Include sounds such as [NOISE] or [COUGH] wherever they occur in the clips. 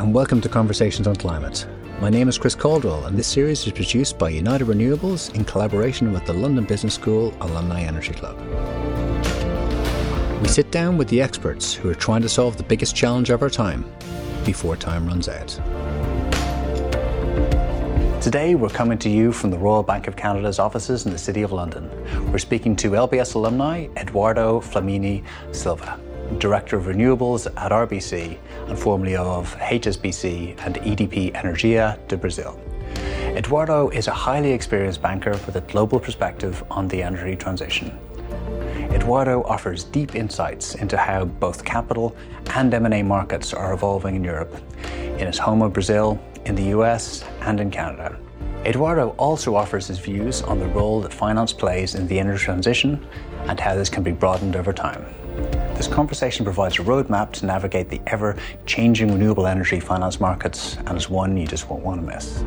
and welcome to Conversations on Climate. My name is Chris Caldwell, and this series is produced by United Renewables in collaboration with the London Business School Alumni Energy Club. We sit down with the experts who are trying to solve the biggest challenge of our time before time runs out. Today, we're coming to you from the Royal Bank of Canada's offices in the City of London. We're speaking to LBS alumni Eduardo Famini Silva, Director of Renewables at RBC and formerly of HSBC and EDP Energia de Brazil. Eduardo is a highly experienced banker with a global perspective on the energy transition. Eduardo offers deep insights into how both capital and M&A markets are evolving in Europe, in his home of Brazil, in the US, and in Canada. Eduardo also offers his views on the role that finance plays in the energy transition and how this can be broadened over time. This conversation provides a roadmap to navigate the ever changing renewable energy finance markets and is one you just won't want to miss.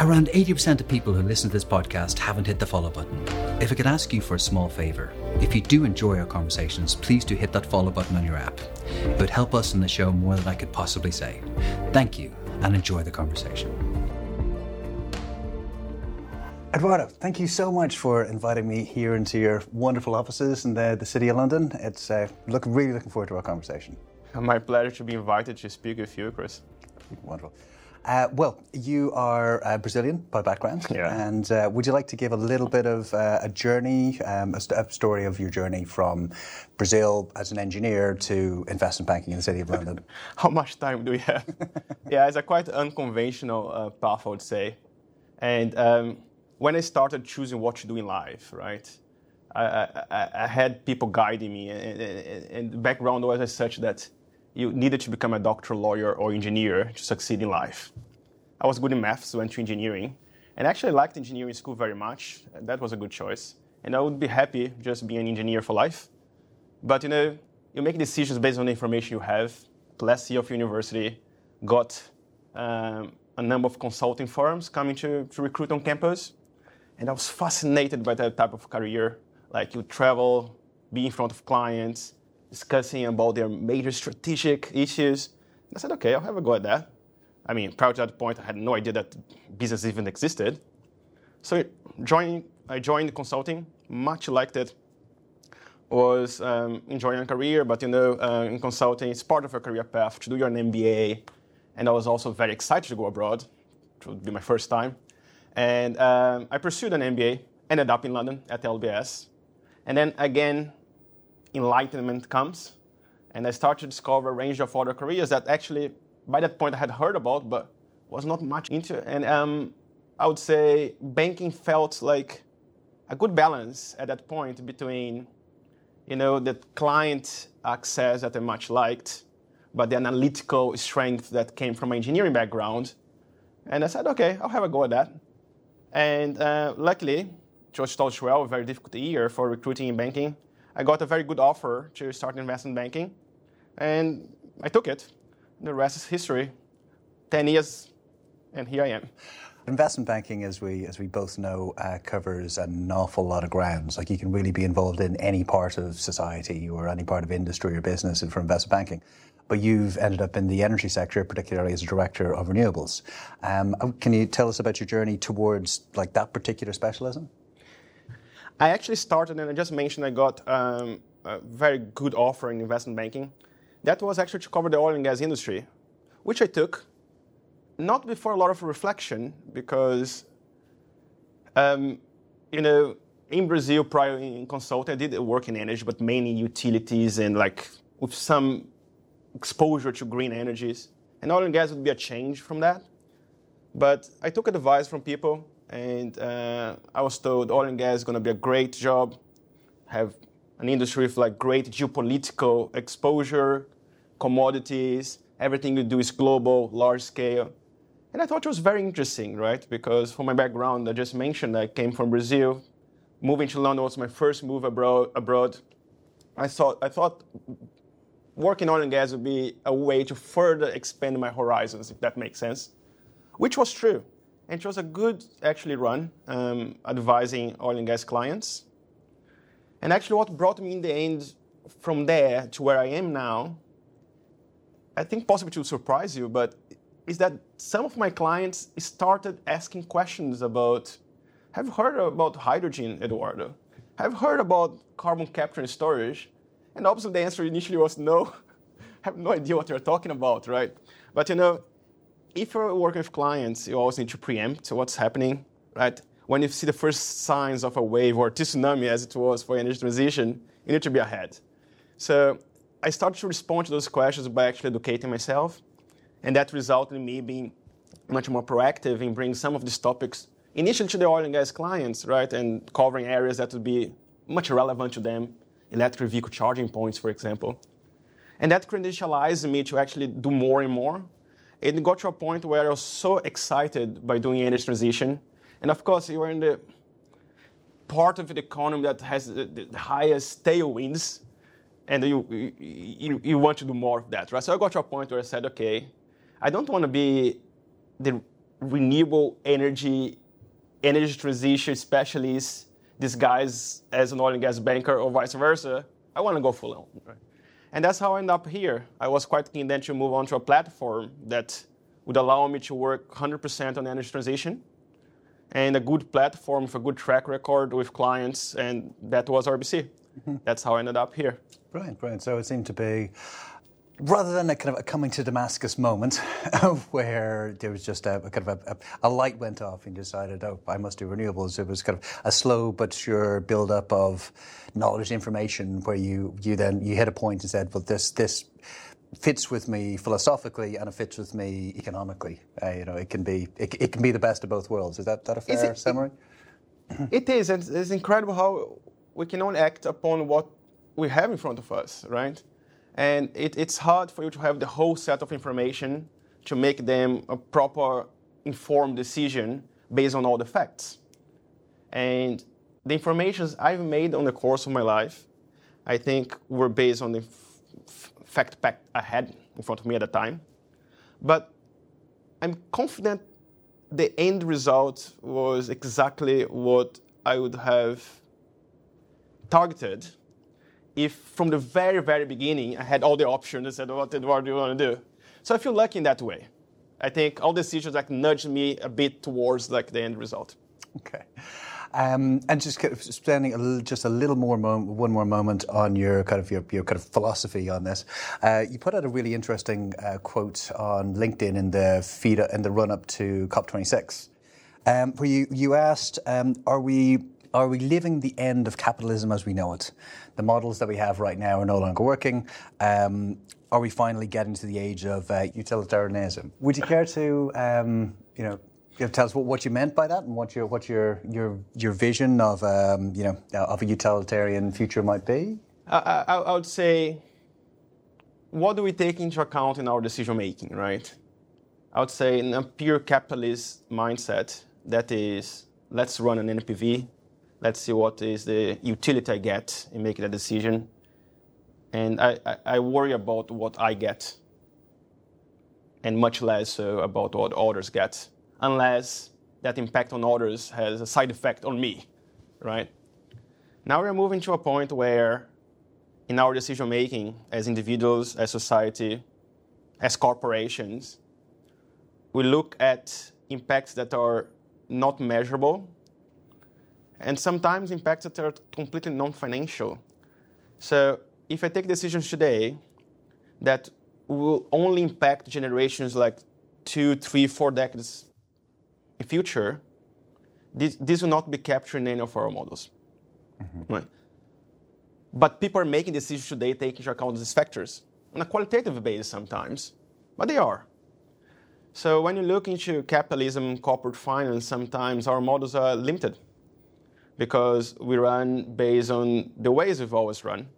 Around 80% of people who listen to this podcast haven't hit the follow button. If I could ask you for a small favour, if you do enjoy our conversations, please do hit that follow button on your app. It would help us in the show more than I could possibly say. Thank you and enjoy the conversation. Eduardo, thank you so much for inviting me here into your wonderful offices in the, the City of London. It's uh, look, really looking forward to our conversation. My pleasure to be invited to speak with you, Chris. Wonderful. Uh, well, you are uh, Brazilian by background, yeah. and uh, would you like to give a little bit of uh, a journey, um, a, st- a, story of your journey from Brazil as an engineer to investment banking in the city of London? [LAUGHS] How much time do we have? [LAUGHS] yeah, it's a quite unconventional uh, path, I would say. And um, when I started choosing what to do in life, right, I, I, I had people guiding me, and, and, and the background was as such that you needed to become a doctor, lawyer, or engineer to succeed in life. I was good in maths, went to engineering, and actually liked engineering school very much. That was a good choice. And I would be happy just being an engineer for life. But you know, you make decisions based on the information you have. Last year of university, got um, a number of consulting firms coming to, to recruit on campus. And I was fascinated by that type of career. Like you travel, be in front of clients, discussing about their major strategic issues. And I said, okay, I'll have a go at that. I mean, prior to that point, I had no idea that business even existed. So joining, I joined consulting, much liked it. Was um, enjoying a career, but you know, uh, in consulting, it's part of your career path to do your MBA. And I was also very excited to go abroad. It would be my first time. And um, I pursued an MBA, ended up in London at LBS. And then again, enlightenment comes, and I start to discover a range of other careers that actually, by that point, I had heard about, but was not much into. And um, I would say banking felt like a good balance at that point between, you know, the client access that I much liked, but the analytical strength that came from my engineering background. And I said, okay, I'll have a go at that. And uh, luckily, George 2012, a very difficult year for recruiting in banking, I got a very good offer to start investment banking, and I took it. The rest is history. 10 years, and here I am. Investment banking, as we as we both know, uh, covers an awful lot of grounds. Like you can really be involved in any part of society or any part of industry or business for investment banking. But you've ended up in the energy sector, particularly as a director of renewables. Um, can you tell us about your journey towards like that particular specialism? I actually started, and I just mentioned I got um, a very good offer in investment banking. That was actually to cover the oil and gas industry, which I took, not before a lot of reflection, because, um, you know, in Brazil, prior in consulting, I did work in energy, but mainly utilities and like with some exposure to green energies. And oil and gas would be a change from that. But I took advice from people and uh, I was told oil and gas is going to be a great job, have an industry with like great geopolitical exposure, commodities, everything you do is global, large scale. And I thought it was very interesting, right? Because for my background, I just mentioned I came from Brazil. Moving to London was my first move abroad. abroad. I thought, I thought working oil and gas would be a way to further expand my horizons, if that makes sense, which was true. And it was a good, actually, run um, advising oil and gas clients. And actually, what brought me in the end from there to where I am now I think possibly to surprise you, but is that some of my clients started asking questions about, have you heard about hydrogen, Eduardo? Have you heard about carbon capture and storage? And obviously the answer initially was no. [LAUGHS] I have no idea what you're talking about, right? But you know, if you're working with clients, you always need to preempt what's happening, right? When you see the first signs of a wave or tsunami, as it was for energy transition, you need to be ahead. So I started to respond to those questions by actually educating myself, and that resulted in me being much more proactive in bringing some of these topics initially to the oil and gas clients, right, and covering areas that would be much relevant to them, electric vehicle charging points, for example. And that credentialized me to actually do more and more. It got to a point where I was so excited by doing energy transition. And of course, you are in the part of the economy that has the, the highest tailwinds, and you, you, you want to do more of that, right? So I got to a point where I said, okay, I don't want to be the renewable energy, energy transition specialist disguised as an oil and gas banker or vice versa. I want to go full on. Right? And that's how I ended up here. I was quite keen then to move on to a platform that would allow me to work 100% on energy transition and a good platform with a good track record with clients, and that was RBC. Mm-hmm. That's how I ended up here. Brilliant, brilliant. So it seemed to be rather than a kind of a coming to Damascus moment [LAUGHS] where there was just a, a kind of a, a, light went off and you decided, oh, I must do renewables. It was kind of a slow but sure build up of knowledge, information, where you you then you hit a point and said, well, this this fits with me philosophically and it fits with me economically. Uh, you know, it can be it, it, can be the best of both worlds. Is that that a fair it, summary? It is. It's, it's incredible how we can only act upon what we have in front of us, right? And it, it's hard for you to have the whole set of information to make them a proper informed decision based on all the facts. And the information I've made on the course of my life, I think were based on the f- fact pack I had in front of me at the time. But I'm confident the end result was exactly what I would have targeted if from the very, very beginning I had all the options and said, what, what do you want to do? So I feel lucky in that way. I think all decisions like nudged me a bit towards like the end result. Okay. Um, and just kind of spending a little, just a little more moment, one more moment on your kind of your, your kind of philosophy on this. Uh, you put out a really interesting uh, quote on LinkedIn in the feed in the run up to COP26, um, where you you asked, um, "Are we are we living the end of capitalism as we know it? The models that we have right now are no longer working. Um, are we finally getting to the age of uh, utilitarianism? Would you care to, um, you know, tell us what, what you meant by that and what your what your your your vision of um, you know of a utilitarian future might be? I, I, I would say, what do we take into account in our decision making, right? I would say in a pure capitalist mindset, that is, let's run an NPV, let's see what is the utility I get in making a decision. And I, I, I worry about what I get, and much less so about what others get, unless that impact on others has a side effect on me, right? Now we're moving to a point where, in our decision making as individuals, as society, as corporations, we look at impacts that are not measurable and sometimes impacts that are completely non-financial. So if I take decisions today that will only impact generations like two, three, four decades in future, this, this will not be captured in any of our models. Mm-hmm. Right? But people are making decisions today taking into account these factors on a qualitative basis sometimes, but they are. So when you look into capitalism, corporate finance, sometimes our models are limited because we run based on the ways we've always run.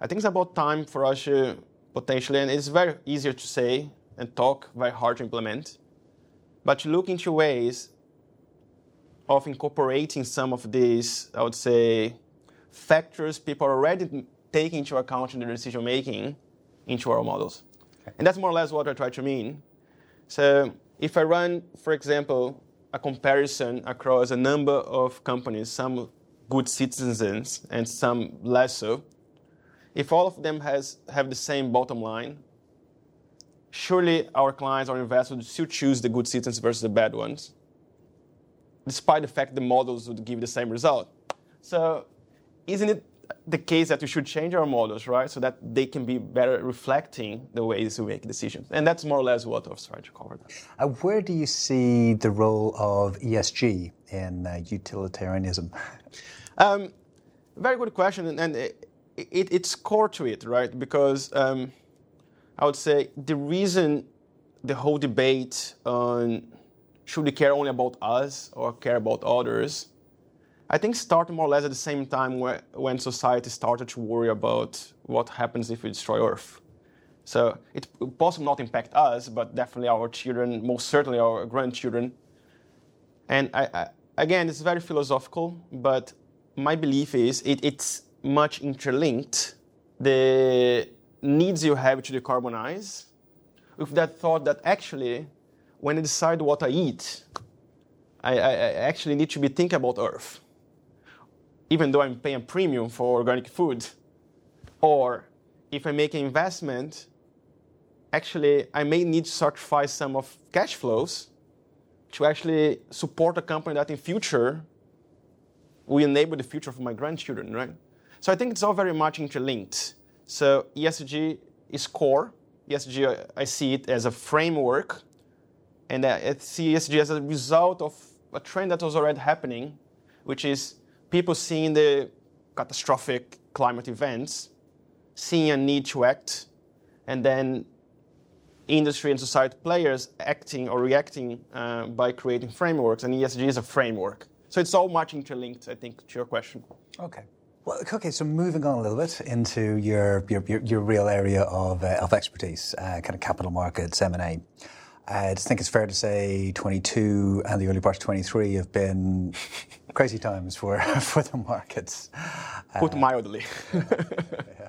I think it's about time for us to potentially, and it's very easier to say and talk, very hard to implement, but to look into ways of incorporating some of these, I would say, factors people are already taking into account in their decision making into our models. Okay. And that's more or less what I try to mean. So if I run, for example, a comparison across a number of companies, some good citizens and some less so, if all of them has, have the same bottom line, surely our clients or investors would still choose the good citizens versus the bad ones, despite the fact the models would give the same result. So, isn't it the case that we should change our models, right, so that they can be better reflecting the ways we make decisions? And that's more or less what I was trying to cover. Uh, where do you see the role of ESG in uh, utilitarianism? Um, very good question, and, and it, it, it's core to it, right? Because um, I would say the reason the whole debate on should we care only about us or care about others, I think started more or less at the same time where, when society started to worry about what happens if we destroy Earth. So it possibly not impact us, but definitely our children, most certainly our grandchildren. And I, I, again, it's very philosophical, but my belief is it, it's much interlinked. The needs you have to decarbonize with that thought that actually, when I decide what I eat, I, I, I actually need to be thinking about Earth, even though I'm paying premium for organic food. Or if I make an investment, actually, I may need to sacrifice some of cash flows to actually support a company that in future will enable the future for my grandchildren, right? So I think it's all very much interlinked. So ESG is core. ESG, I see it as a framework, and I see ESG as a result of a trend that was already happening, which is people seeing the catastrophic climate events, seeing a need to act, and then industry and society players acting or reacting uh, by creating frameworks, and ESG is a framework. So it's all much interlinked, I think, to your question. Okay. Well, okay, so moving on a little bit into your, your, your, your real area of, uh, of expertise, uh, kind of capital markets, M&A. I just think it's fair to say 22 and the early part of 23 have been [LAUGHS] crazy times for, [LAUGHS] for the markets. Put uh, mildly. [LAUGHS] yeah.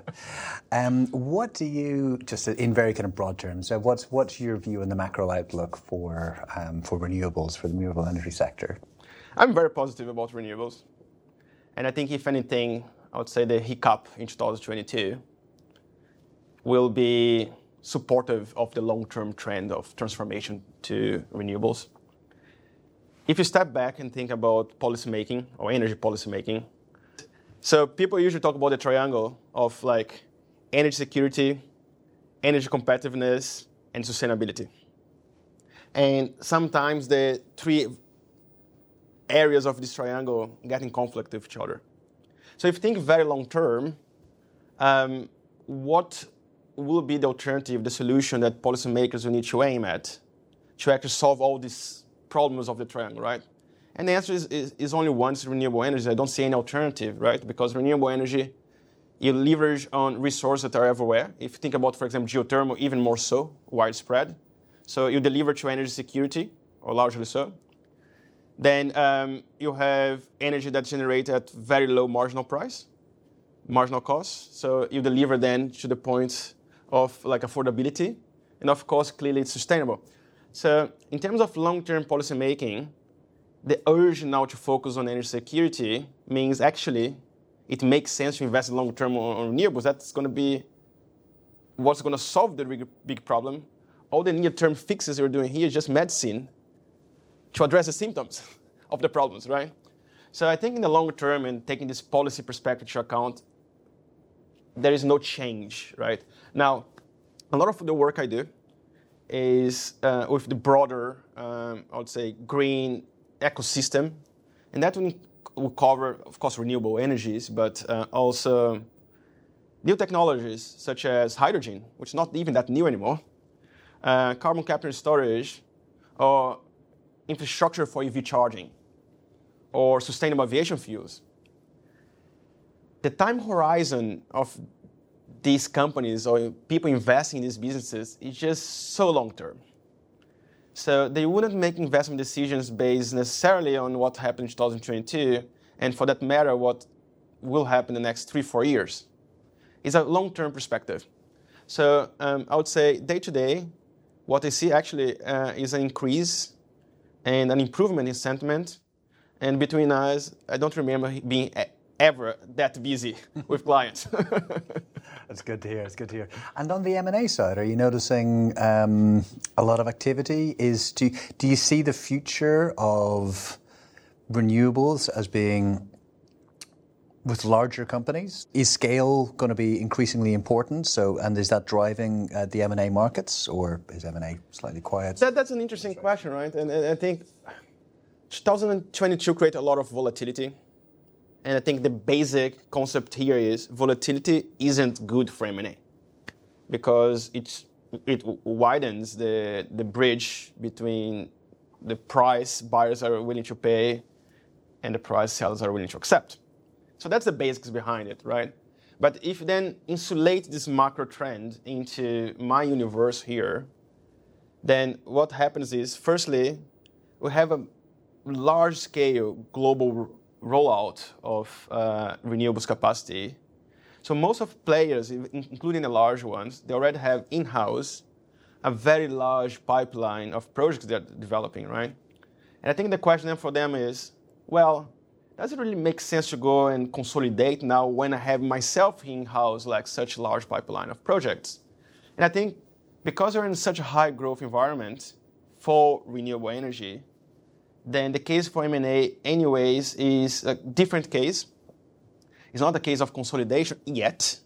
um, what do you, just in very kind of broad terms, uh, what's, what's your view on the macro outlook for, um, for renewables, for the renewable energy sector? I'm very positive about renewables. And I think, if anything, I would say the hiccup in 2022 will be supportive of the long term trend of transformation to renewables. If you step back and think about policymaking or energy policymaking, so people usually talk about the triangle of like energy security, energy competitiveness, and sustainability. And sometimes the three areas of this triangle get in conflict with each other. So if you think very long term, um, what will be the alternative, the solution that policymakers will need to aim at to actually solve all these problems of the triangle, right? And the answer is, is, is only one, it's renewable energy. I don't see any alternative, right? Because renewable energy, you leverage on resources that are everywhere. If you think about, for example, geothermal, even more so, widespread. So you deliver to energy security, or largely so. Then um, you have energy that's generated at very low marginal price, marginal cost. So you deliver then to the point of like affordability, and of course, clearly it's sustainable. So in terms of long-term policy making, the urge now to focus on energy security means actually it makes sense to invest long term on renewables. That's going to be what's going to solve the big, problem. All the near term fixes we're doing here is just medicine to address the symptoms [LAUGHS] of the problems, right? So I think in the long term and taking this policy perspective to account, there is no change, right? Now, a lot of the work I do is uh, with the broader, um, I would say, green ecosystem, and that will, cover, of course, renewable energies, but uh, also new technologies such as hydrogen, which is not even that new anymore, uh, carbon capture and storage, or infrastructure for EV charging or sustainable aviation fuels. The time horizon of these companies or people investing in these businesses is just so long term. So they wouldn't make investment decisions based necessarily on what happened in 2022, and for that matter, what will happen in the next three, four years. It's a long term perspective. So um, I would say day to day, what I see actually uh, is an increase and an improvement in sentiment. And between us, I don't remember being ever that busy [LAUGHS] with clients. [LAUGHS] That's good to hear. It's good to hear. And on the M and A side, are you noticing um, a lot of activity? Is do do you see the future of renewables as being with larger companies? Is scale going to be increasingly important? So, and is that driving uh, the M and A markets, or is M and A slightly quiet? That, that's an interesting question, right? And, and I think 2022 created a lot of volatility. And I think the basic concept here is volatility isn't good for M&A because it's, it widens the, the bridge between the price buyers are willing to pay and the price sellers are willing to accept. So that's the basics behind it, right? But if then insulate this macro trend into my universe here, then what happens is, firstly, we have a large scale global rollout of uh, renewables capacity. So most of players, including the large ones, they already have in-house a very large pipeline of projects they're developing, right? And I think the question then for them is, well, does it really make sense to go and consolidate now when I have myself in-house like such a large pipeline of projects? And I think because we're in such a high growth environment for renewable energy, then the case for M&A anyways is a different case. It's not a case of consolidation yet.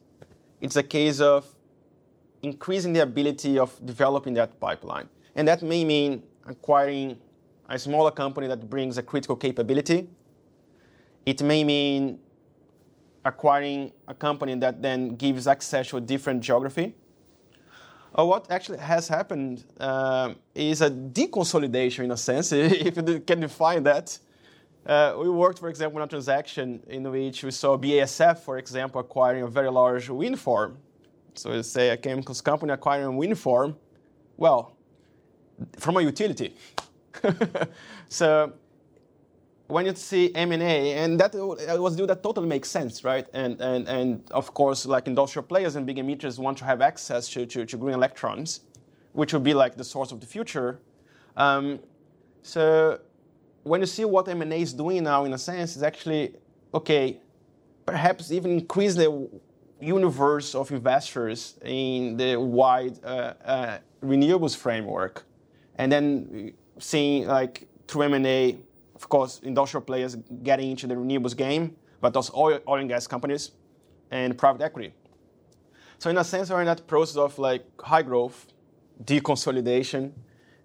It's a case of increasing the ability of developing that pipeline. And that may mean acquiring a smaller company that brings a critical capability it may mean acquiring a company that then gives access to a different geography. Or what actually has happened uh, is a deconsolidation in a sense, [LAUGHS] if you can define that. Uh, we worked, for example, on a transaction in which we saw BASF, for example, acquiring a very large wind farm. So we say a chemicals company acquiring a wind farm, well, from a utility. [LAUGHS] so when you see M&A, and that was deal that totally makes sense, right? And, and, and of course, like industrial players and big emitters want to have access to, to, to green electrons, which will be like the source of the future. Um, so when you see what M&A is doing now, in a sense, is actually, okay, perhaps even increase the universe of investors in the wide uh, uh, renewables framework. And then seeing like through M&A, of course, industrial players getting into the renewables game, but also oil, oil and gas companies and private equity. So in a sense, we're in that process of like high growth, deconsolidation,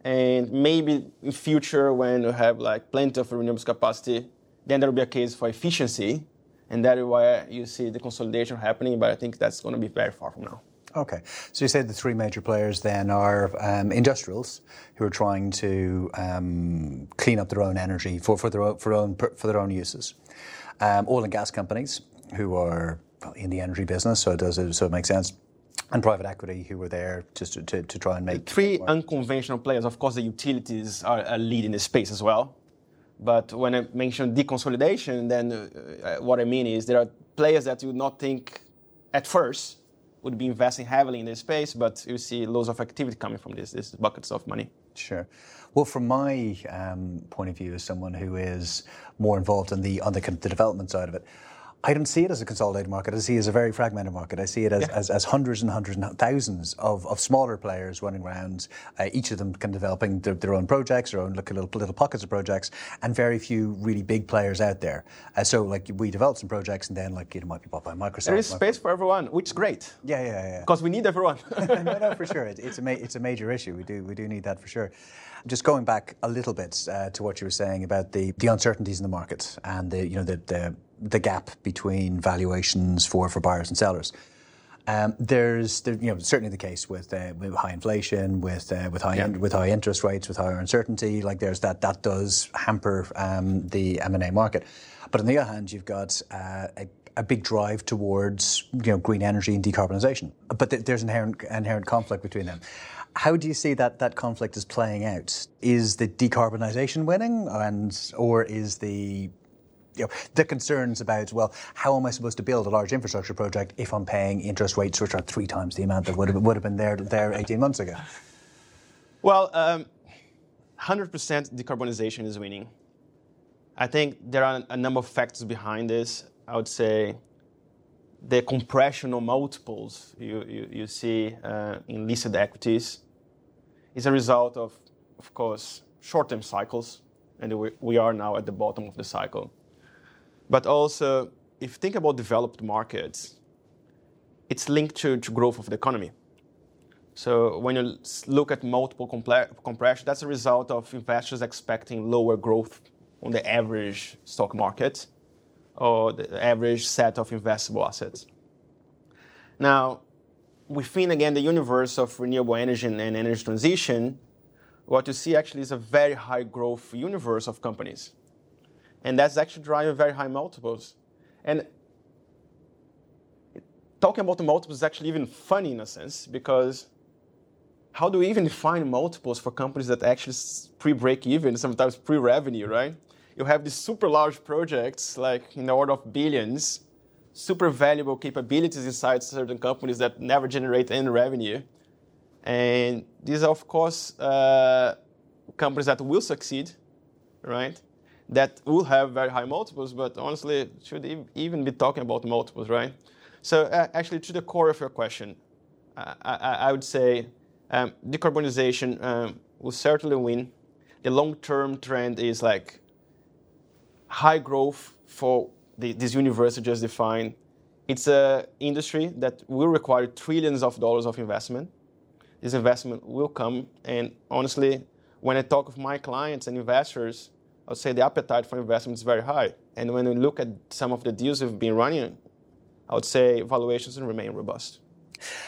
and maybe in future when we have like plenty of renewables capacity, then there will be a case for efficiency, and that is why you see the consolidation happening. But I think that's going to be very far from now. Okay. So you say the three major players then are um, industrials who are trying to um, clean up their own energy for, for, their, own, for, own, for their own uses. Um, oil and gas companies who are in the energy business, so it, does, so it makes sense. And private equity who were there just to, to, to try and make. The three unconventional players, of course, the utilities are a lead in the space as well. But when I mention deconsolidation, then uh, what I mean is there are players that you would not think at first would be investing heavily in this space, but you see loads of activity coming from this, these buckets of money. Sure. Well, from my um, point of view, as someone who is more involved in the on the, the development side of it, I don't see it as a consolidated market. I see it as a very fragmented market. I see it as, yeah. as, as, hundreds and hundreds and thousands of, of smaller players running around, uh, each of them kind of developing their, their, own projects, their own little, little pockets of projects, and very few really big players out there. Uh, so, like, we develop some projects and then, like, it might be bought by Microsoft. There is space for everyone, which is great. Yeah, yeah, yeah. Because we need everyone. [LAUGHS] no, no, for sure. It, it's, a ma- it's a major issue. We do, we do need that for sure. Just going back a little bit uh, to what you were saying about the, the uncertainties in the market and the, you know, the, the the gap between valuations for, for buyers and sellers. Um, there's, there, you know, certainly the case with, uh, with high inflation, with uh, with high yeah. in, with high interest rates, with higher uncertainty. Like there's that that does hamper um, the M and A market. But on the other hand, you've got uh, a, a, big drive towards you know green energy and decarbonisation. But th- there's inherent inherent conflict between them. How do you see that that conflict is playing out? Is the decarbonisation winning, and or is the you know, the concerns about, well, how am I supposed to build a large infrastructure project if I'm paying interest rates which are three times the amount that would have, would have been there, there 18 months ago? Well, um, 100% decarbonization is winning. I think there are a number of factors behind this. I would say the compression of multiples you, you, you see uh, in listed equities is a result of, of course, short-term cycles, and we, we are now at the bottom of the cycle. But also, if you think about developed markets, it's linked to, to growth of the economy. So when you look at multiple compression, that's a result of investors expecting lower growth on the average stock market or the average set of investable assets. Now, within again the universe of renewable energy and energy transition, what you see actually is a very high growth universe of companies. And that's actually driving very high multiples. And talking about the multiples is actually even funny in a sense because how do we even define multiples for companies that actually pre-break even, sometimes pre-revenue, right? You have these super large projects, like in the order of billions, super valuable capabilities inside certain companies that never generate any revenue. And these are, of course, uh, companies that will succeed, right? That will have very high multiples, but honestly, should even be talking about multiples, right? So, uh, actually, to the core of your question, uh, I, I, would say um, decarbonization um, will certainly win. The long term trend is like high growth for the, this universe I just defined. It's an industry that will require trillions of dollars of investment. This investment will come, and honestly, when I talk with my clients and investors, I would say the appetite for investment is very high. And when we look at some of the deals we've been running, I would say valuations remain robust.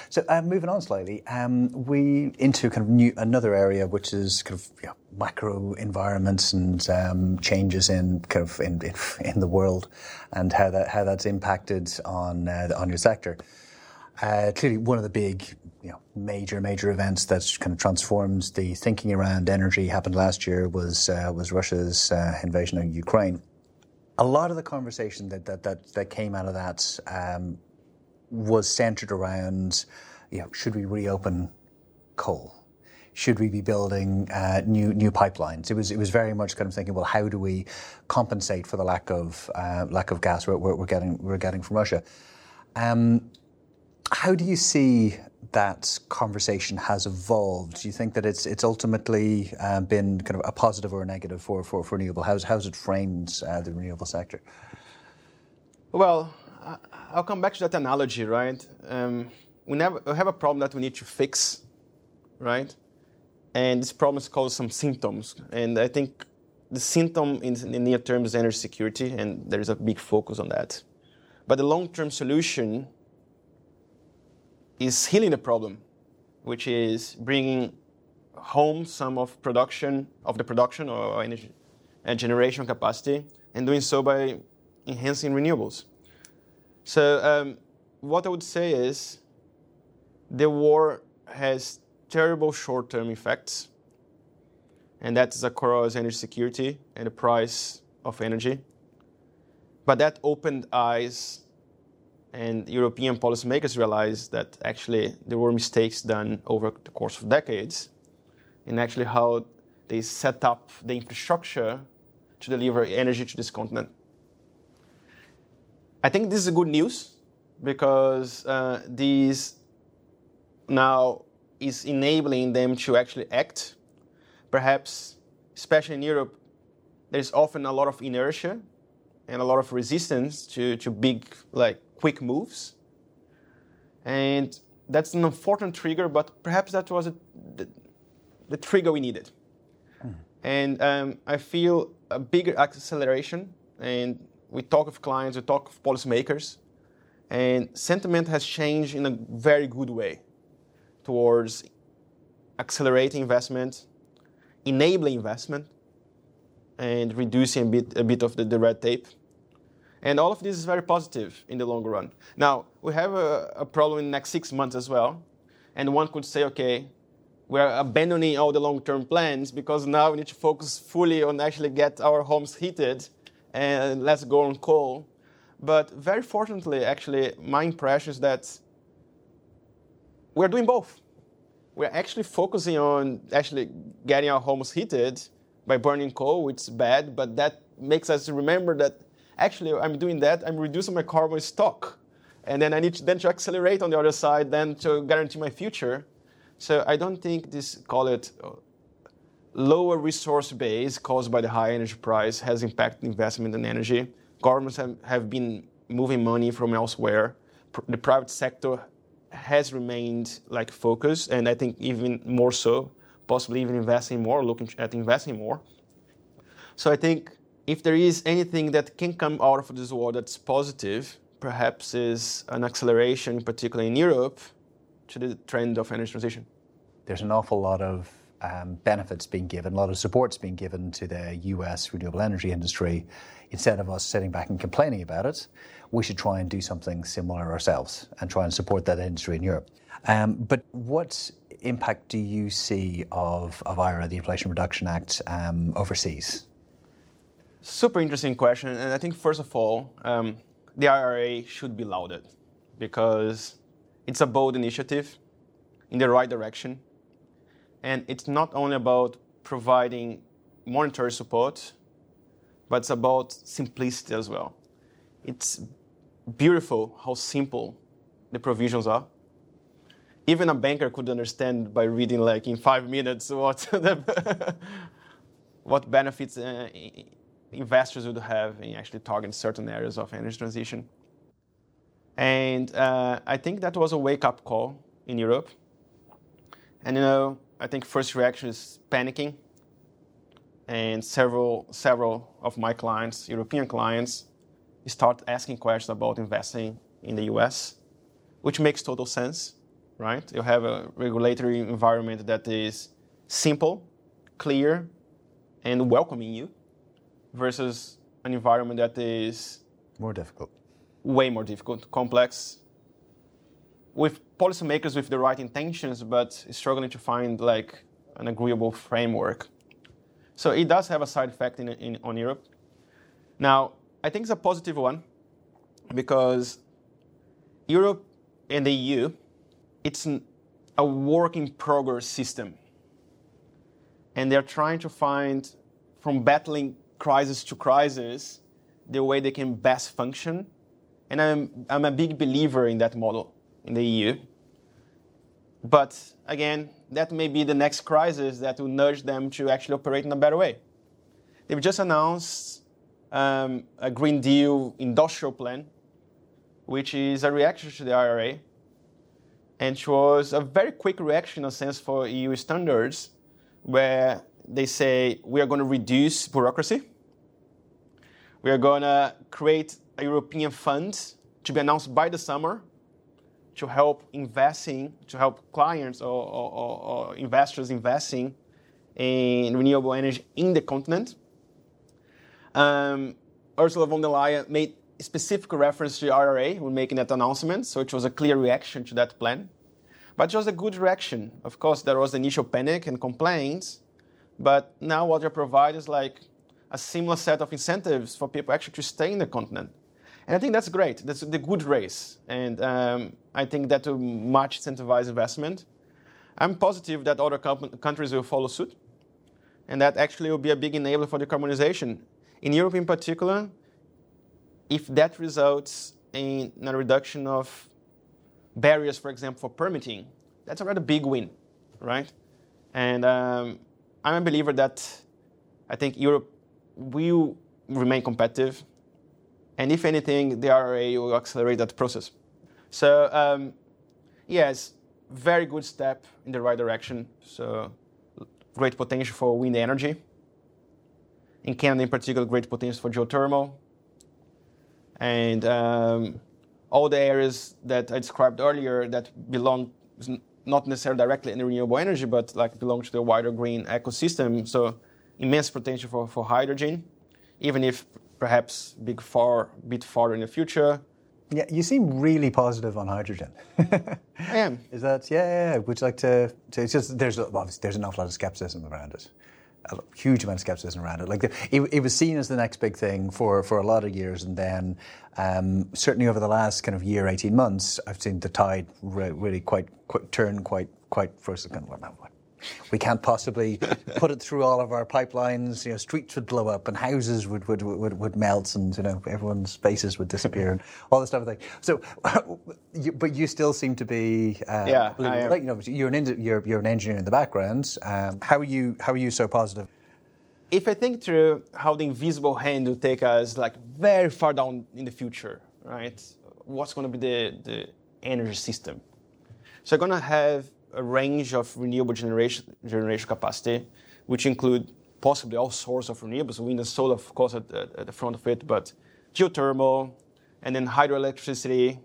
So uh, moving on slightly, um, we into kind of new another area which is kind of you know, macro environments and um, changes in kind of in, in, in, the world and how that how that's impacted on uh, on your sector. Uh, clearly, one of the big you know, major major events that kind of transformed the thinking around energy happened last year was uh, was Russia's uh, invasion of Ukraine. A lot of the conversation that that that, that came out of that um, was centered around, you know, should we reopen coal? Should we be building uh, new new pipelines? It was it was very much kind of thinking, well, how do we compensate for the lack of uh, lack of gas we're, we're, getting we're getting from Russia? Um, how do you see that conversation has evolved? Do you think that it's it's ultimately uh, been kind of a positive or a negative for for, for renewable? How's how's it framed uh, the renewable sector? Well, I'll come back to that analogy, right? Um, we, never, we have a problem that we need to fix, right? And this problem called some symptoms. And I think the symptom in the near term is energy security, and there is a big focus on that. But the long term solution is healing the problem, which is bringing home some of production of the production or energy and generation capacity, and doing so by enhancing renewables. So, um, what I would say is the war has terrible short term effects, and that is across energy security and the price of energy. But that opened eyes, and European policymakers realized that actually there were mistakes done over the course of decades in actually how they set up the infrastructure to deliver energy to this continent. I think this is good news because uh, this now is enabling them to actually act. Perhaps, especially in Europe, there's often a lot of inertia and a lot of resistance to, to big, like, quick moves. And that's an important trigger, but perhaps that was a, the, the, trigger we needed. Mm. And um, I feel a bigger acceleration and we talk of clients, we talk of policymakers, and sentiment has changed in a very good way towards accelerating investment, enabling investment, and reducing a bit, a bit of the, the red tape. And all of this is very positive in the long run. Now, we have a, a problem in the next six months as well. And one could say, okay, we're abandoning all the long-term plans because now we need to focus fully on actually get our homes heated and let's go on coal. But very fortunately, actually, my impression is that we're doing both. We're actually focusing on actually getting our homes heated by burning coal, which is bad, but that makes us remember that actually I'm doing that, I'm reducing my carbon stock and then I need to, then to accelerate on the other side, then to guarantee my future. So I don't think this, call it uh, lower resource base caused by the high energy price has impacted investment in energy. Governments have, have been moving money from elsewhere. The private sector has remained like focused, and I think even more so, possibly even investing more, looking at investing more. So I think if there is anything that can come out of this war that's positive, perhaps is an acceleration, particularly in Europe, to the trend of energy transition. There's an awful lot of um, benefits being given, a lot of supports being given to the US renewable energy industry. Instead of us sitting back and complaining about it, we should try and do something similar ourselves and try and support that industry in Europe. Um, but what impact do you see of, of IRA, the Inflation Reduction Act, um, overseas? Super interesting question. And I think, first of all, um, the IRA should be lauded because it's a bold initiative in the right direction. And it's not only about providing monetary support, but it's about simplicity as well. It's beautiful how simple the provisions are. Even a banker could understand by reading, like in five minutes, what [LAUGHS] the, what benefits uh, investors would have in actually targeting certain areas of energy transition. And uh, I think that was a wake-up call in Europe. And you know, I think first reaction is panicking. And several several of my clients, European clients, start asking questions about investing in the US, which makes total sense, right? You have a regulatory environment that is simple, clear, and welcoming you versus an environment that is more difficult, way more difficult, complex, with policymakers with the right intentions, but struggling to find like an agreeable framework. So it does have a side effect in, in, on Europe. Now, I think it's a positive one because Europe and the EU, it's an, a work in progress system. And they're trying to find, from battling crisis to crisis, the way they can best function. And I'm, I'm a big believer in that model in the EU. But again, that may be the next crisis that will nudge them to actually operate in a better way. They've just announced um, a Green Deal industrial plan, which is a reaction to the IRA, and it was a very quick reaction, in a sense, for EU standards, where they say we are going to reduce bureaucracy, we are going to create a European fund to be announced by the summer to help investing, to help clients or, or, or, investors investing in renewable energy in the continent. Um, Ursula von der Leyen made specific reference to the IRA when making that announcement, so it was a clear reaction to that plan. But it was a good reaction. Of course, there was initial panic and complaints, but now what they provide is like a similar set of incentives for people actually to stay in the continent. And I think that's great. That's the good race. And um, I think that will much incentivize investment. I'm positive that other countries will follow suit. And that actually will be a big enabler for decarbonization. In Europe, in particular, if that results in a reduction of barriers, for example, for permitting, that's already a big win, right? And um, I'm a believer that I think Europe will remain competitive. And if anything, the IRA will accelerate that process. So, um, yes, very good step in the right direction. So, great potential for wind energy. In Canada, in particular, great potential for geothermal. And um, all the areas that I described earlier that belong not necessarily directly in renewable energy, but like belong to the wider green ecosystem. So immense potential for, for hydrogen, even if perhaps big far bit farther in the future. Yeah, you seem really positive on hydrogen. I am. [LAUGHS] Is that yeah? yeah, yeah. Would you like to? to it's just there's obviously there's an awful lot of skepticism around it, a huge amount of skepticism around it. Like the, it, it was seen as the next big thing for for a lot of years, and then um, certainly over the last kind of year, eighteen months, I've seen the tide re- really quite, quite turn quite quite first kind of we can't possibly put it through all of our pipelines. You know, streets would blow up and houses would would, would, would melt, and you know, everyone's faces would disappear, and all this stuff. of thing. So, [LAUGHS] but you still seem to be uh, yeah, like, you know, you're an you're, you're an engineer in the background. Um, how are you how are you so positive? If I think through how the invisible hand will take us like very far down in the future, right? What's going to be the, the energy system? So, you're going to have a range of renewable generation, generation capacity, which include possibly all sorts of renewables, wind and solar, of course, at, at, the front of it, but geothermal, and then hydroelectricity,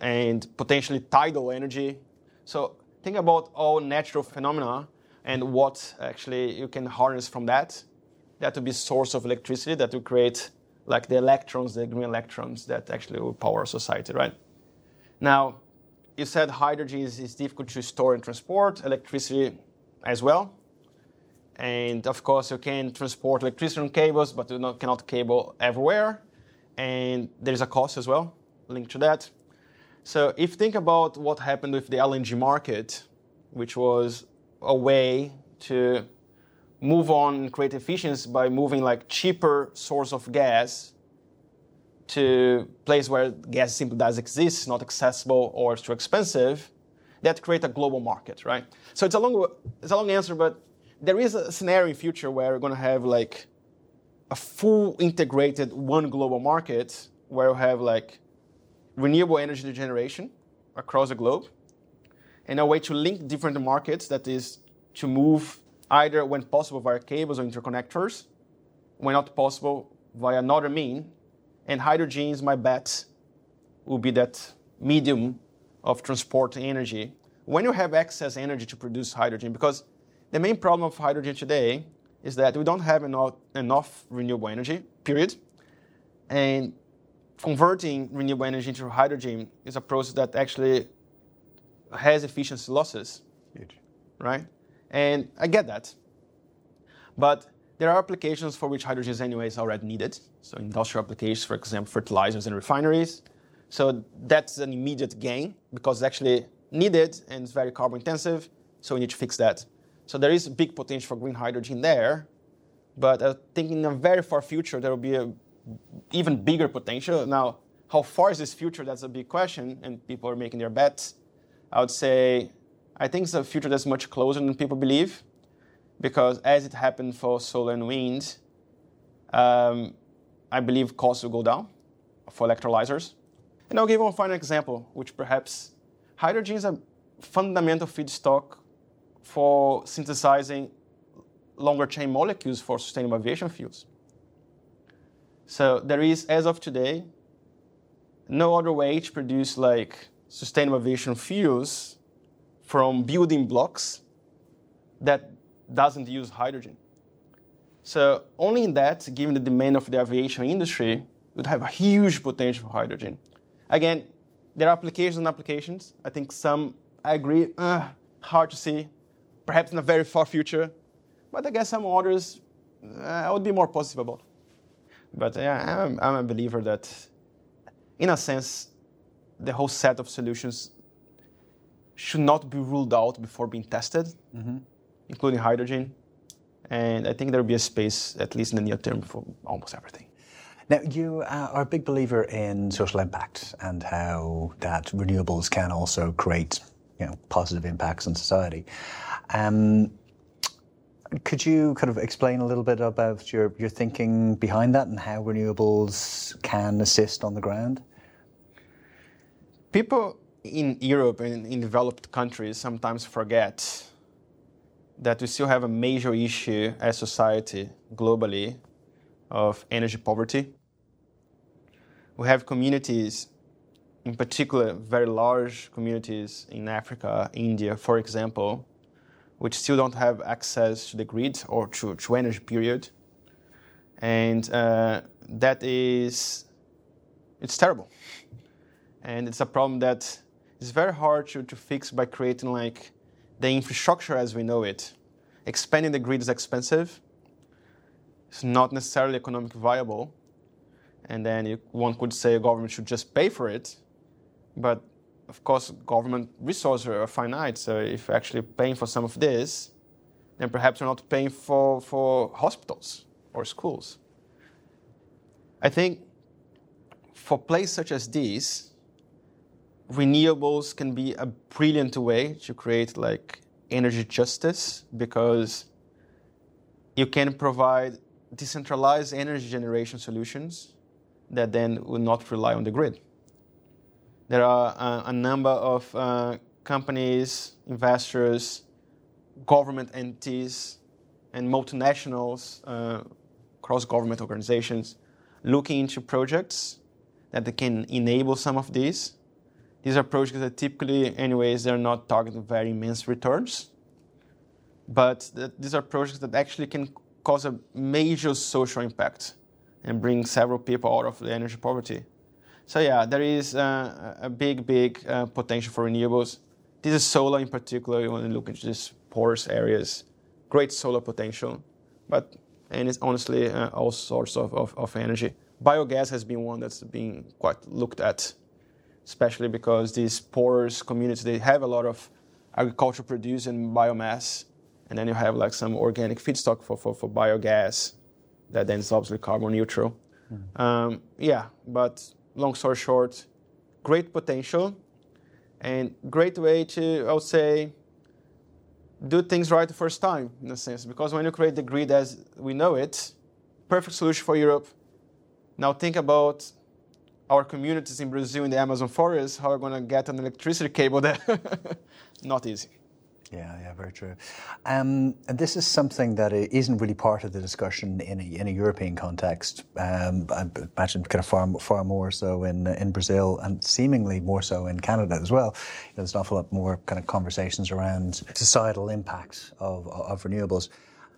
and potentially tidal energy. So think about all natural phenomena and what actually you can harness from that. That will be source of electricity that will create like the electrons, the green electrons that actually will power society, right? Now, you said hydrogen is, is difficult to store and transport, electricity as well. And of course, you can transport electricity on cables, but you not, cannot cable everywhere. And there's a cost as well linked to that. So if you think about what happened with the LNG market, which was a way to move on and create efficiency by moving like cheaper source of gas to place where gas simply does exist, not accessible or too expensive, that create a global market, right? So it's a long, it's a long answer, but there is a scenario in future where we're going to have like a full integrated one global market where we have like renewable energy generation across the globe and a way to link different markets that is to move either when possible via cables or interconnectors, when not possible via another mean, and hydrogen is my bet will be that medium of transport energy. When you have excess energy to produce hydrogen, because the main problem of hydrogen today is that we don't have enough, enough renewable energy, period. And converting renewable energy into hydrogen is a process that actually has efficiency losses. Huge. Right? And I get that. But there are applications for which hydrogen is anyways already needed. So industrial applications, for example, fertilizers and refineries. So that's an immediate gain because it's actually needed and it's very carbon intensive. So we need to fix that. So there is big potential for green hydrogen there. But I think in a very far future, there will be a even bigger potential. Now, how far is this future? That's a big question, and people are making their bets. I would say I think it's a future that's much closer than people believe because as it happened for solar and wind, um, I believe costs will go down for electrolyzers. And I'll give one final example, which perhaps hydrogen is a fundamental feedstock for synthesizing longer chain molecules for sustainable aviation fuels. So there is, as of today, no other way to produce like sustainable aviation fuels from building blocks that doesn't use hydrogen. So only in that, given the demand of the aviation industry, would have a huge potential for hydrogen. Again, there are applications and applications. I think some, I agree, uh, hard to see, perhaps in a very far future. But I guess some others, uh, I would be more positive about. But yeah, I'm, I'm a believer that, in a sense, the whole set of solutions should not be ruled out before being tested. Mm-hmm including hydrogen. And I think there will be a space, at least in the near term, for almost everything. Now, you are a big believer in social impact and how that renewables can also create you know, positive impacts on society. Um, could you kind of explain a little bit about your, your thinking behind that and how renewables can assist on the ground? People in Europe and in developed countries sometimes forget that we still have a major issue as society globally of energy poverty. We have communities, in particular, very large communities in Africa, India, for example, which still don't have access to the grid or to, to energy, period. And uh, that is, it's terrible. And it's a problem that is very hard to, to fix by creating like the infrastructure as we know it. Expanding the grid is expensive. It's not necessarily economically viable. And then you, one could say a government should just pay for it. But of course, government resources are finite. So if you're actually paying for some of this, then perhaps you're not paying for, for hospitals or schools. I think for places such as these, renewables can be a brilliant way to create like energy justice because you can provide decentralized energy generation solutions that then will not rely on the grid. There are uh, a number of uh, companies, investors, government entities, and multinationals, uh, cross government organizations looking into projects that can enable some of these. These are projects that typically, anyways, they're not targeting very immense returns, but these are projects that actually can cause a major social impact and bring several people out of the energy poverty. So yeah, there is uh, a big, big uh, potential for renewables. This is solar in particular. When you look into these porous areas, great solar potential, but and it's honestly uh, all sorts of, of, of energy. Biogas has been one that's been quite looked at, especially because these porous communities they have a lot of agriculture produce and biomass, and then you have like some organic feedstock for, for, for biogas that then is obviously carbon neutral. Mm. Um, yeah, but long story short, great potential and great way to, I would say, do things right the first time in a sense. Because when you create the grid as we know it, perfect solution for Europe. Now think about our communities in Brazil in the Amazon forest, how are we going to get an electricity cable there? [LAUGHS] Not easy. Yeah, yeah, very true. Um, and this is something that isn't really part of the discussion in a, in a European context. Um, I imagine kind of far, far more so in in Brazil and seemingly more so in Canada as well. You know, there's an awful lot more kind of conversations around societal impact of, of renewables.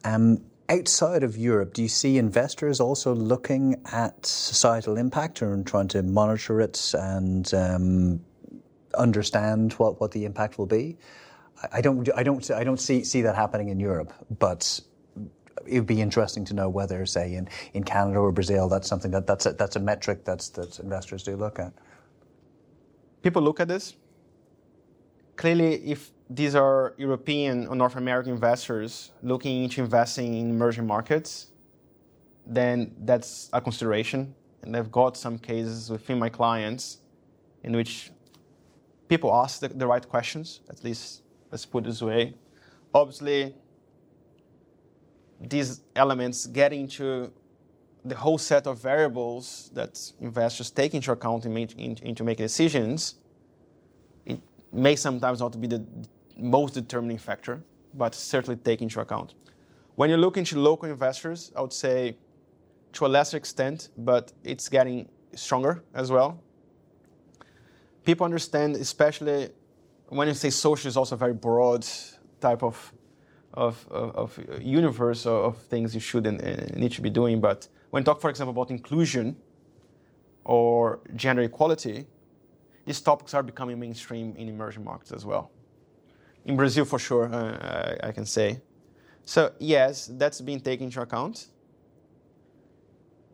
Um, outside of Europe, do you see investors also looking at societal impact or trying to monitor it and um, understand what, what the impact will be? I don't, I don't, I don't see, see that happening in Europe, but it would be interesting to know whether, say, in, in Canada or Brazil, that's something that that's a, that's a metric that's, that investors do look at. People look at this. Clearly, if these are European or North American investors looking into investing in emerging markets, then that's a consideration. And I've got some cases within my clients in which people ask the, the right questions, at least let's put it this way. Obviously, these elements get into the whole set of variables that investors take into account in, in, into making decisions. May sometimes not be the most determining factor, but certainly take into account. When you look into local investors, I would say to a lesser extent, but it's getting stronger as well. People understand, especially when you say social is also a very broad type of of, of, of universe of things you should and, and, need to be doing. But when you talk, for example, about inclusion or gender equality, these topics are becoming mainstream in emerging markets as well. In Brazil, for sure, uh, I, can say. So yes, that's being taken into account.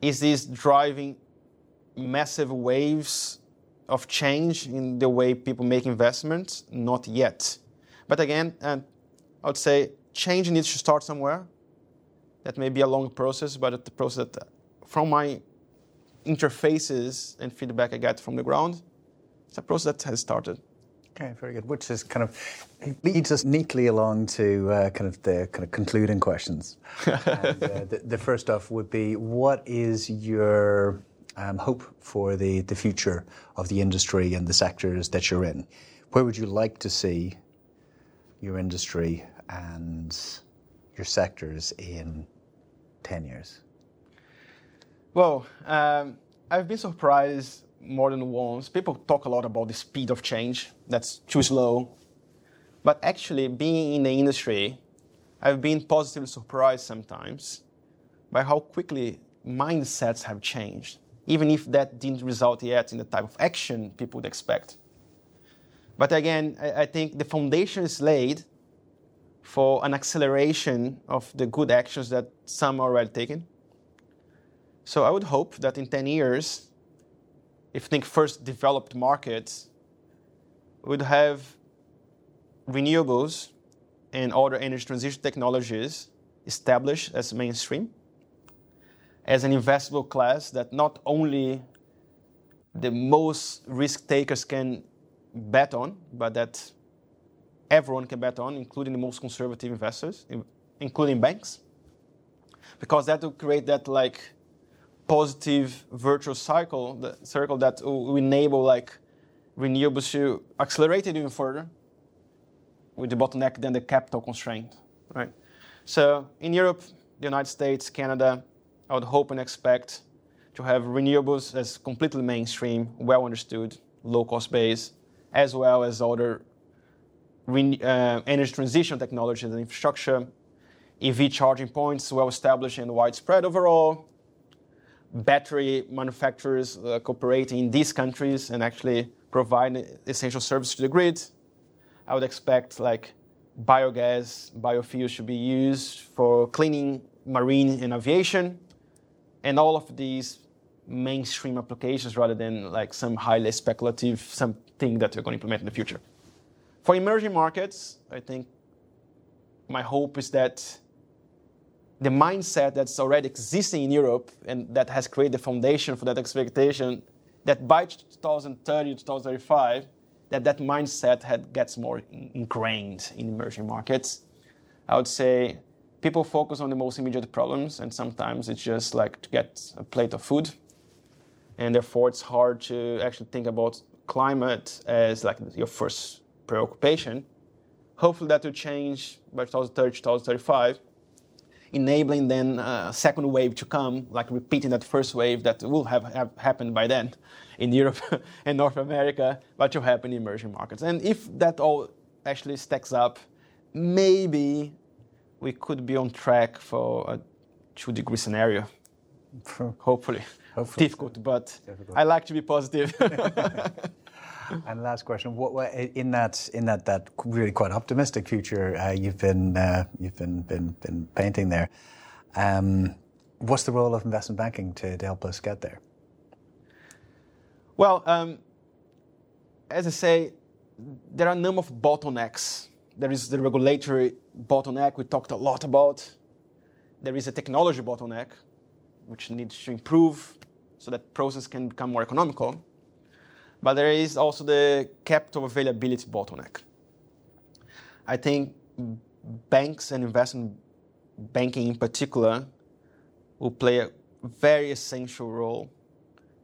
Is this driving massive waves of change in the way people make investments? Not yet. But again, uh, I would say change needs to start somewhere. That may be a long process, but the process that, from my interfaces and feedback I get from the ground, it's a process that has started. Okay, very good. Which is kind of leads us neatly along to uh, kind of the kind of concluding questions. [LAUGHS] and, uh, the, the, first off would be, what is your um, hope for the, the future of the industry and the sectors that you're in. Where would you like to see your industry and your sectors in 10 years? Well, um, I've been surprised more than once. People talk a lot about the speed of change, that's too slow. But actually, being in the industry, I've been positively surprised sometimes by how quickly mindsets have changed even if that didn't result yet in the type of action people would expect. But again, I, think the foundation is laid for an acceleration of the good actions that some are already taken. So I would hope that in 10 years, if you think first developed markets, would have renewables and other energy transition technologies established as mainstream, as an investable class that not only the most risk takers can bet on, but that everyone can bet on, including the most conservative investors, including banks, because that will create that like positive virtual cycle, the circle that will enable like renewables to accelerate it even further with the bottleneck than the capital constraint, right? So in Europe, the United States, Canada, I would hope and expect to have renewables as completely mainstream, well understood, low cost base, as well as other uh, energy transition technologies and infrastructure, EV charging points well established and widespread overall, battery manufacturers uh, cooperating in these countries and actually provide essential service to the grid. I would expect like biogas, biofuels should be used for cleaning marine and aviation, and all of these mainstream applications rather than like some highly speculative something that we're going to implement in the future. For emerging markets, I think my hope is that the mindset that's already existing in Europe and that has created the foundation for that expectation that by 2030, 2035, that that mindset had, gets more ingrained in emerging markets. I would say people focus on the most immediate problems, and sometimes it's just like to get a plate of food and therefore it's hard to actually think about climate as like your first preoccupation. Hopefully that will change by 2030, 2035, enabling then a second wave to come, like repeating that first wave that will have, have happened by then in Europe [LAUGHS] and North America, but will happen in emerging markets. And if that all actually stacks up, maybe we could be on track for a two degree scenario. Hopefully. Hopefully. difficult, but difficult. I like to be positive. [LAUGHS] [LAUGHS] [LAUGHS] and last question: What in that in that that really quite optimistic future uh, you've been uh, you've been been been painting there? Um, what's the role of investment banking to, to help us get there? Well, um, as I say, there are a number of bottlenecks. There is the regulatory bottleneck we talked a lot about. There is a technology bottleneck, which needs to improve so that process can become more economical. But there is also the capital availability bottleneck. I think banks and investment banking in particular will play a very essential role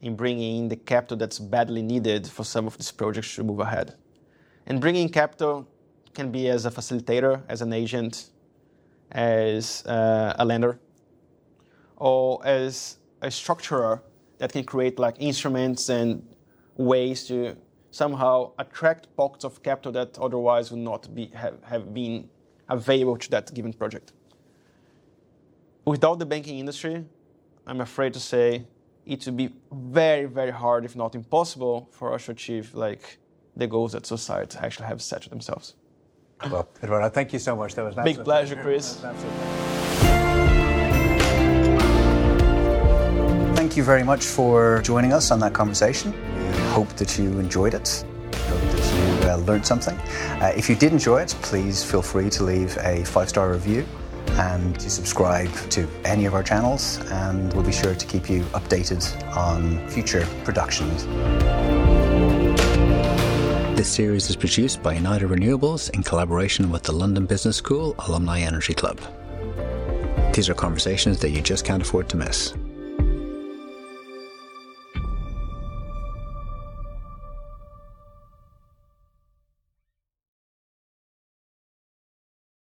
in bringing in the capital that's badly needed for some of these projects to move ahead. And bringing capital can be as a facilitator, as an agent, as uh, a lender, or as a structurer that can create like instruments and ways to somehow attract pockets of capital that otherwise would not be, have, have been available to that given project. Without the banking industry, I'm afraid to say it would be very, very hard, if not impossible, for us to achieve like the goals that society actually have set to themselves. Well, Eduardo, thank you so much. That was an big pleasure, Chris. thank you very much for joining us on that conversation. Hope that you enjoyed it. Hope that you uh, learned something. Uh, if you did enjoy it, please feel free to leave a five star review and to subscribe to any of our channels, and we'll be sure to keep you updated on future productions. This series is produced by United Renewables in collaboration with the London Business School Alumni Energy Club. These are conversations that you just can't afford to miss.